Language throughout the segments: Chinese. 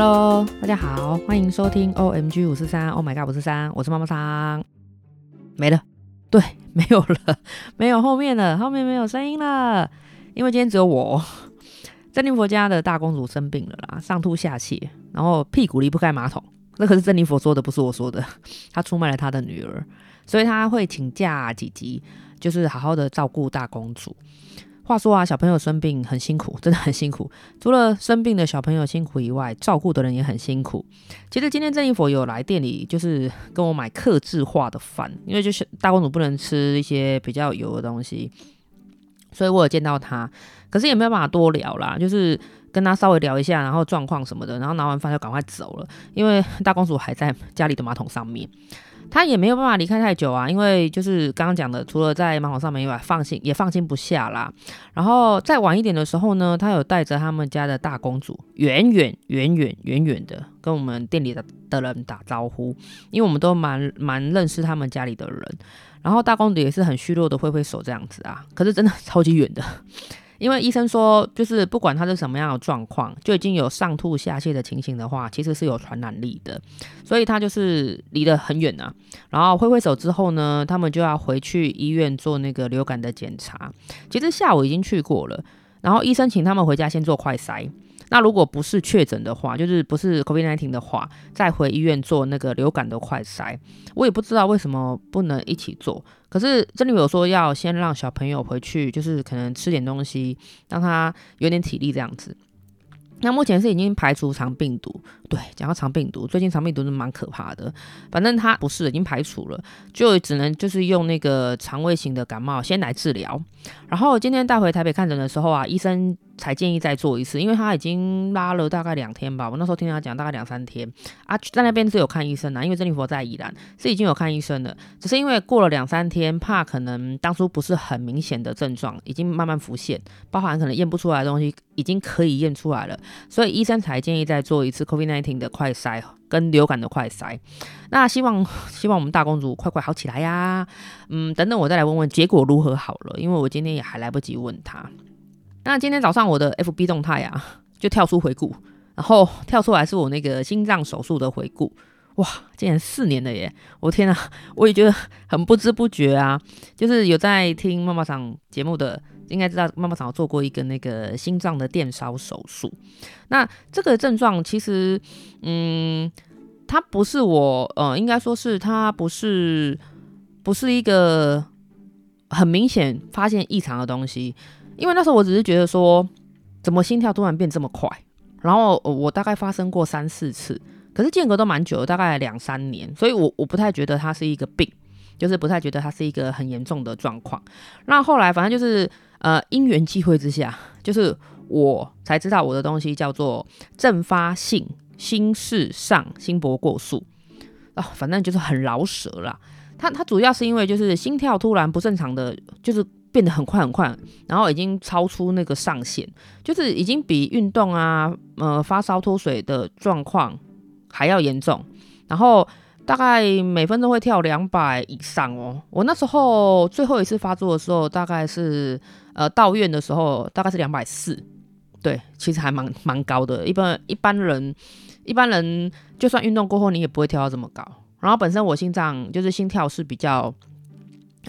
Hello，大家好，欢迎收听 OMG 五四三，Oh my God 五四三，我是妈妈桑，没了，对，没有了，没有后面了，后面没有声音了，因为今天只有我，珍妮佛家的大公主生病了啦，上吐下泻，然后屁股离不开马桶，那可是珍妮佛说的，不是我说的，她出卖了她的女儿，所以她会请假几集，就是好好的照顾大公主。话说啊，小朋友生病很辛苦，真的很辛苦。除了生病的小朋友辛苦以外，照顾的人也很辛苦。其实今天郑一佛有来店里，就是跟我买克制化的饭，因为就是大公主不能吃一些比较油的东西，所以我有见到他，可是也没有办法多聊啦，就是跟他稍微聊一下，然后状况什么的，然后拿完饭就赶快走了，因为大公主还在家里的马桶上面。他也没有办法离开太久啊，因为就是刚刚讲的，除了在马桶上面以外，放心也放心不下啦。然后再晚一点的时候呢，他有带着他们家的大公主，远远远远远远的跟我们店里的的人打招呼，因为我们都蛮蛮认识他们家里的人。然后大公主也是很虚弱的挥挥手这样子啊，可是真的超级远的。因为医生说，就是不管他是什么样的状况，就已经有上吐下泻的情形的话，其实是有传染力的，所以他就是离得很远啊。然后挥挥手之后呢，他们就要回去医院做那个流感的检查。其实下午已经去过了，然后医生请他们回家先做快筛。那如果不是确诊的话，就是不是 COVID-19 的话，再回医院做那个流感的快筛。我也不知道为什么不能一起做。可是这里有说要先让小朋友回去，就是可能吃点东西，让他有点体力这样子。那目前是已经排除肠病毒，对，讲到肠病毒，最近肠病毒是蛮可怕的。反正他不是已经排除了，就只能就是用那个肠胃型的感冒先来治疗。然后今天带回台北看诊的时候啊，医生才建议再做一次，因为他已经拉了大概两天吧。我那时候听他讲大概两三天啊，在那边是有看医生的，因为珍妮佛在宜兰是已经有看医生的，只是因为过了两三天，怕可能当初不是很明显的症状已经慢慢浮现，包含可能验不出来的东西已经可以验出来了，所以医生才建议再做一次 COVID-19 的快筛跟流感的快筛。那希望希望我们大公主快快好起来呀，嗯，等等我再来问问结果如何好了，因为我今天也还来不及问他。那今天早上我的 FB 动态啊，就跳出回顾，然后跳出来是我那个心脏手术的回顾，哇，竟然四年了耶！我天啊，我也觉得很不知不觉啊。就是有在听妈妈桑节目的，应该知道妈妈桑有做过一个那个心脏的电烧手术。那这个症状其实，嗯，它不是我，呃，应该说是它不是，不是一个很明显发现异常的东西。因为那时候我只是觉得说，怎么心跳突然变这么快？然后我大概发生过三四次，可是间隔都蛮久，大概两三年，所以我我不太觉得它是一个病，就是不太觉得它是一个很严重的状况。那后来反正就是呃因缘际会之下，就是我才知道我的东西叫做阵发性心室上心搏过速啊，反正就是很饶舌啦。它它主要是因为就是心跳突然不正常的，就是。变得很快很快，然后已经超出那个上限，就是已经比运动啊、呃发烧脱水的状况还要严重，然后大概每分钟会跳两百以上哦。我那时候最后一次发作的时候，大概是呃到院的时候，大概是两百四，对，其实还蛮蛮高的。一般一般人一般人就算运动过后，你也不会跳到这么高。然后本身我心脏就是心跳是比较。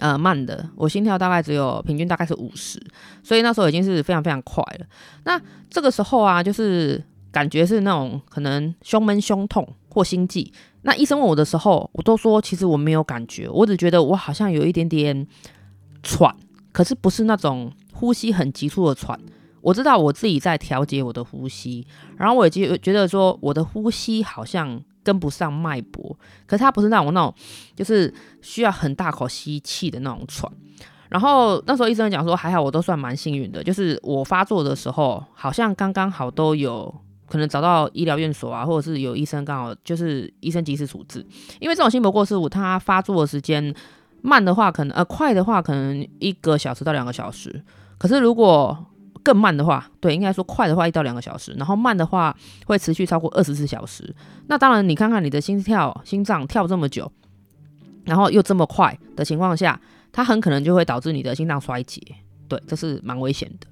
呃，慢的，我心跳大概只有平均大概是五十，所以那时候已经是非常非常快了。那这个时候啊，就是感觉是那种可能胸闷、胸痛或心悸。那医生问我的时候，我都说其实我没有感觉，我只觉得我好像有一点点喘，可是不是那种呼吸很急促的喘。我知道我自己在调节我的呼吸，然后我也觉觉得说我的呼吸好像。跟不上脉搏，可是他不是那种那种，就是需要很大口吸气的那种喘。然后那时候医生讲说，还好我都算蛮幸运的，就是我发作的时候，好像刚刚好都有可能找到医疗院所啊，或者是有医生刚好就是医生及时处置。因为这种心搏过速，他发作的时间慢的话，可能呃快的话，可能一个小时到两个小时。可是如果更慢的话，对，应该说快的话一到两个小时，然后慢的话会持续超过二十四小时。那当然，你看看你的心跳、心脏跳这么久，然后又这么快的情况下，它很可能就会导致你的心脏衰竭。对，这是蛮危险的。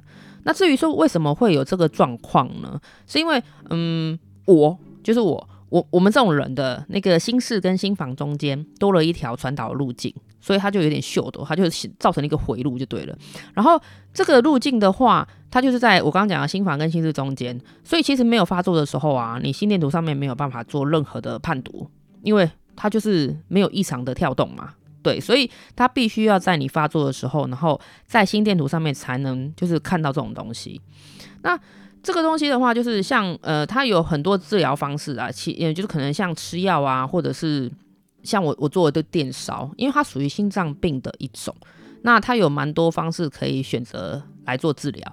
那至于说为什么会有这个状况呢？是因为，嗯，我就是我我我们这种人的那个心室跟心房中间多了一条传导路径，所以它就有点秀逗，它就造成了一个回路就对了。然后这个路径的话，它就是在我刚刚讲的心房跟心室中间，所以其实没有发作的时候啊，你心电图上面没有办法做任何的判读，因为它就是没有异常的跳动嘛。对，所以它必须要在你发作的时候，然后在心电图上面才能就是看到这种东西。那这个东西的话，就是像呃，它有很多治疗方式啊，其也就是可能像吃药啊，或者是像我我做的电烧，因为它属于心脏病的一种，那它有蛮多方式可以选择来做治疗。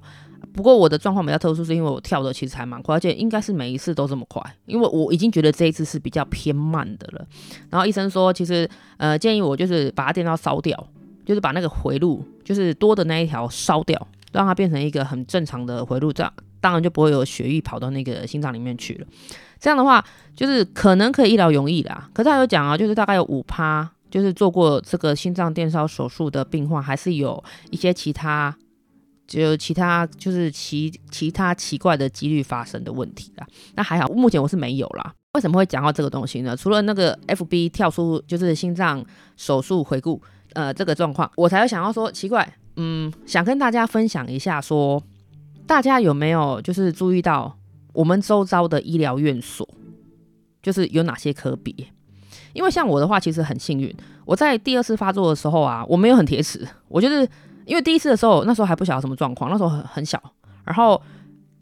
不过我的状况比较特殊，是因为我跳的其实还蛮快，而且应该是每一次都这么快，因为我已经觉得这一次是比较偏慢的了。然后医生说，其实呃建议我就是把它电烧烧掉，就是把那个回路就是多的那一条烧掉，让它变成一个很正常的回路，这样当然就不会有血液跑到那个心脏里面去了。这样的话，就是可能可以一劳永逸啦。可是他有讲啊，就是大概有五趴，就是做过这个心脏电烧手术的病患，还是有一些其他。就其他就是其其他奇怪的几率发生的问题啦，那还好，目前我是没有啦。为什么会讲到这个东西呢？除了那个 FB 跳出就是心脏手术回顾，呃，这个状况，我才会想要说奇怪，嗯，想跟大家分享一下，说大家有没有就是注意到我们周遭的医疗院所，就是有哪些可比？因为像我的话，其实很幸运，我在第二次发作的时候啊，我没有很铁齿，我就是。因为第一次的时候，那时候还不晓得什么状况，那时候很很小，然后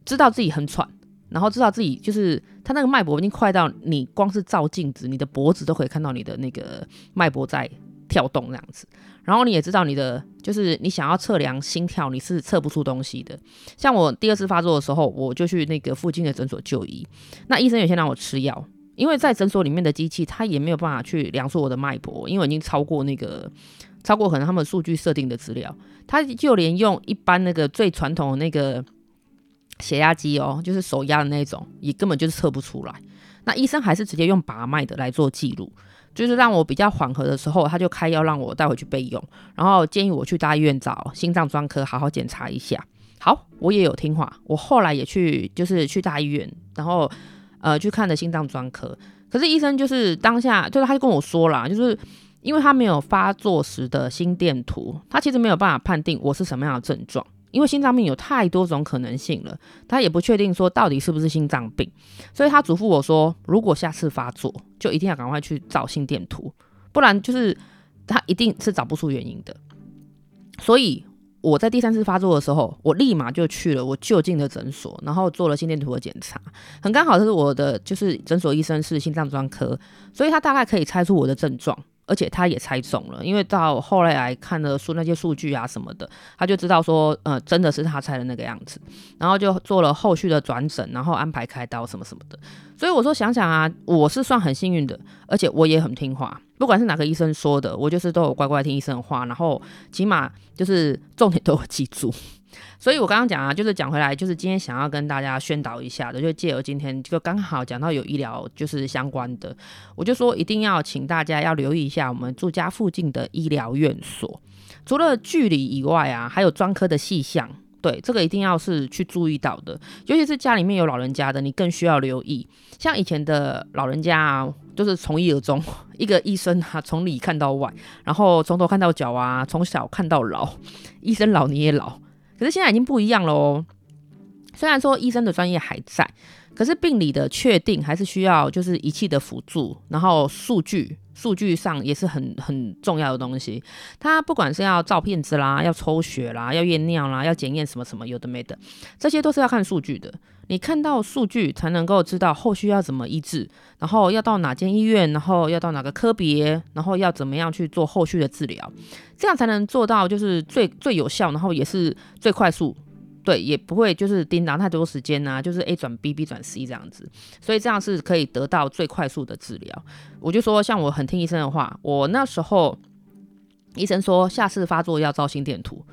知道自己很喘，然后知道自己就是他那个脉搏已经快到你光是照镜子，你的脖子都可以看到你的那个脉搏在跳动这样子，然后你也知道你的就是你想要测量心跳，你是测不出东西的。像我第二次发作的时候，我就去那个附近的诊所就医，那医生有先让我吃药，因为在诊所里面的机器它也没有办法去量出我的脉搏，因为已经超过那个。超过可能他们数据设定的资料，他就连用一般那个最传统的那个血压机哦，就是手压的那种，也根本就是测不出来。那医生还是直接用把脉的来做记录，就是让我比较缓和的时候，他就开药让我带回去备用，然后建议我去大医院找心脏专科好好检查一下。好，我也有听话，我后来也去，就是去大医院，然后呃去看了心脏专科。可是医生就是当下，就是他就跟我说啦，就是。因为他没有发作时的心电图，他其实没有办法判定我是什么样的症状。因为心脏病有太多种可能性了，他也不确定说到底是不是心脏病，所以他嘱咐我说，如果下次发作，就一定要赶快去找心电图，不然就是他一定是找不出原因的。所以我在第三次发作的时候，我立马就去了我就近的诊所，然后做了心电图的检查。很刚好，是我的就是诊所医生是心脏专科，所以他大概可以猜出我的症状。而且他也猜中了，因为到后来来看的数那些数据啊什么的，他就知道说，呃，真的是他猜的那个样子，然后就做了后续的转诊，然后安排开刀什么什么的。所以我说想想啊，我是算很幸运的，而且我也很听话，不管是哪个医生说的，我就是都有乖乖听医生的话，然后起码就是重点都有记住。所以，我刚刚讲啊，就是讲回来，就是今天想要跟大家宣导一下的，就借由今天就刚好讲到有医疗就是相关的，我就说一定要请大家要留意一下我们住家附近的医疗院所，除了距离以外啊，还有专科的细项，对，这个一定要是去注意到的，尤其是家里面有老人家的，你更需要留意。像以前的老人家啊，就是从一而终，一个医生啊，从里看到外，然后从头看到脚啊，从小看到老，医生老你也老。可是现在已经不一样喽。虽然说医生的专业还在，可是病理的确定还是需要就是仪器的辅助，然后数据数据上也是很很重要的东西。它不管是要照片子啦，要抽血啦，要验尿啦，要检验什么什么有的没的，这些都是要看数据的。你看到数据才能够知道后续要怎么医治，然后要到哪间医院，然后要到哪个科别，然后要怎么样去做后续的治疗，这样才能做到就是最最有效，然后也是最快速，对，也不会就是叮当太多时间啊，就是 A 转 B，B 转 C 这样子，所以这样是可以得到最快速的治疗。我就说，像我很听医生的话，我那时候医生说下次发作要照心电图。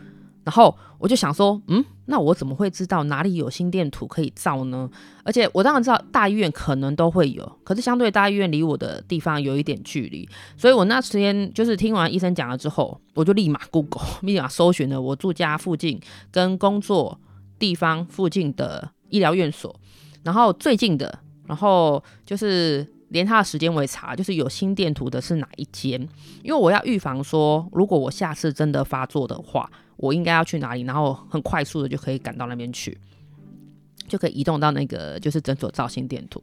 然后我就想说，嗯，那我怎么会知道哪里有心电图可以照呢？而且我当然知道大医院可能都会有，可是相对大医院离我的地方有一点距离，所以我那时间就是听完医生讲了之后，我就立马 Google，立马搜寻了我住家附近跟工作地方附近的医疗院所，然后最近的，然后就是连他的时间我也查，就是有心电图的是哪一间，因为我要预防说，如果我下次真的发作的话，我应该要去哪里，然后很快速的就可以赶到那边去，就可以移动到那个就是诊所照心电图。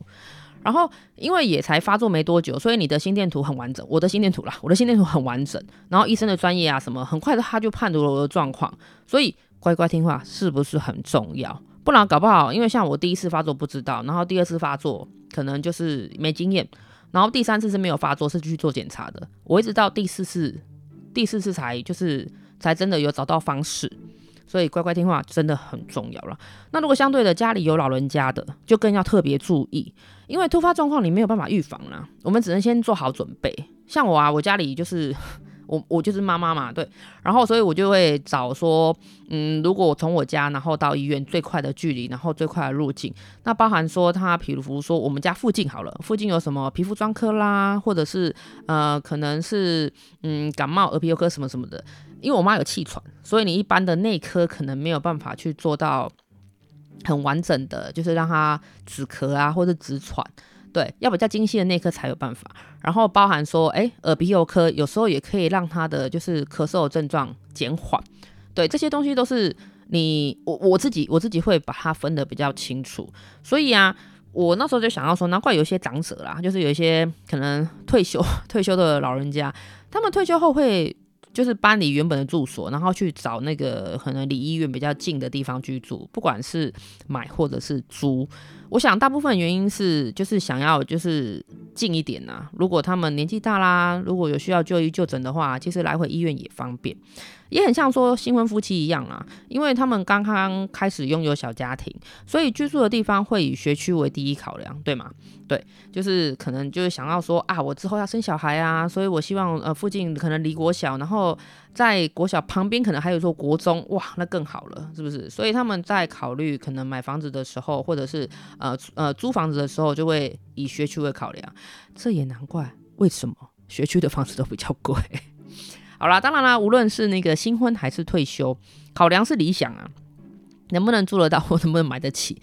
然后因为也才发作没多久，所以你的心电图很完整，我的心电图啦，我的心电图很完整。然后医生的专业啊什么，很快的他就判读了我的状况，所以乖乖听话是不是很重要？不然搞不好，因为像我第一次发作不知道，然后第二次发作可能就是没经验，然后第三次是没有发作，是去做检查的。我一直到第四次，第四次才就是才真的有找到方式。所以乖乖听话真的很重要了。那如果相对的家里有老人家的，就更要特别注意，因为突发状况你没有办法预防啦，我们只能先做好准备。像我啊，我家里就是 我我就是妈妈嘛，对，然后所以我就会找说，嗯，如果从我家然后到医院最快的距离，然后最快的路径，那包含说他，比如说我们家附近好了，附近有什么皮肤专科啦，或者是呃可能是嗯感冒耳鼻喉科什么什么的。因为我妈有气喘，所以你一般的内科可能没有办法去做到很完整的，就是让她止咳啊或者止喘，对，要比较精细的内科才有办法。然后包含说，哎，耳鼻喉科有时候也可以让她的就是咳嗽症状减缓，对，这些东西都是你我我自己我自己会把它分得比较清楚。所以啊，我那时候就想要说，难怪有些长者啦，就是有一些可能退休 退休的老人家，他们退休后会。就是搬离原本的住所，然后去找那个可能离医院比较近的地方居住，不管是买或者是租。我想大部分原因是就是想要就是近一点呐、啊。如果他们年纪大啦，如果有需要就医就诊的话，其实来回医院也方便。也很像说新婚夫妻一样啊，因为他们刚刚开始拥有小家庭，所以居住的地方会以学区为第一考量，对吗？对，就是可能就是想要说啊，我之后要生小孩啊，所以我希望呃附近可能离国小，然后在国小旁边可能还有座国中，哇，那更好了，是不是？所以他们在考虑可能买房子的时候，或者是呃呃租房子的时候，就会以学区为考量。这也难怪为什么学区的房子都比较贵。好啦，当然啦，无论是那个新婚还是退休，考量是理想啊，能不能住得到 或能不能买得起，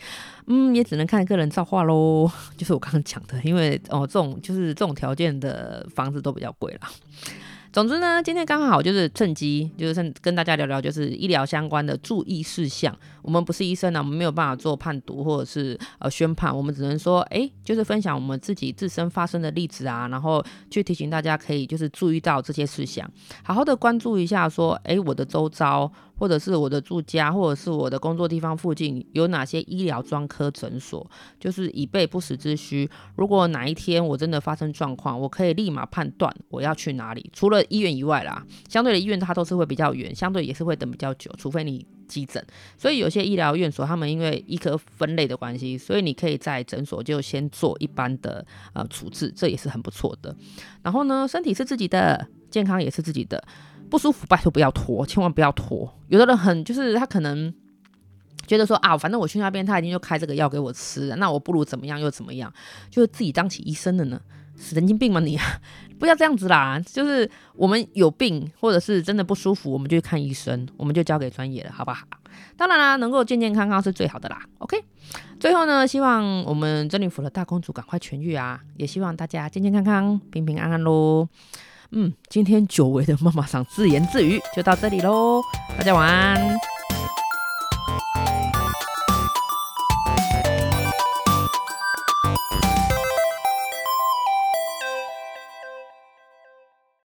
嗯，也只能看个人造化喽。就是我刚刚讲的，因为哦，这种就是这种条件的房子都比较贵啦。总之呢，今天刚好就是趁机，就是趁跟大家聊聊，就是医疗相关的注意事项。我们不是医生啊，我们没有办法做判读或者是呃宣判，我们只能说，哎，就是分享我们自己自身发生的例子啊，然后去提醒大家可以就是注意到这些事项，好好的关注一下，说，哎，我的周遭。或者是我的住家，或者是我的工作地方附近有哪些医疗专科诊所，就是以备不时之需。如果哪一天我真的发生状况，我可以立马判断我要去哪里。除了医院以外啦，相对的医院它都是会比较远，相对也是会等比较久，除非你急诊。所以有些医疗院所他们因为医科分类的关系，所以你可以在诊所就先做一般的呃处置，这也是很不错的。然后呢，身体是自己的，健康也是自己的。不舒服，拜托不要拖，千万不要拖。有的人很就是他可能觉得说啊，反正我去那边他已经就开这个药给我吃，那我不如怎么样又怎么样，就是自己当起医生的呢？神经病吗你？不要这样子啦！就是我们有病或者是真的不舒服，我们就去看医生，我们就交给专业了，好不好？当然啦，能够健健康康是最好的啦。OK，最后呢，希望我们真女府的大公主赶快痊愈啊，也希望大家健健康康、平平安安喽。嗯，今天久违的妈妈桑自言自语就到这里喽，大家晚安。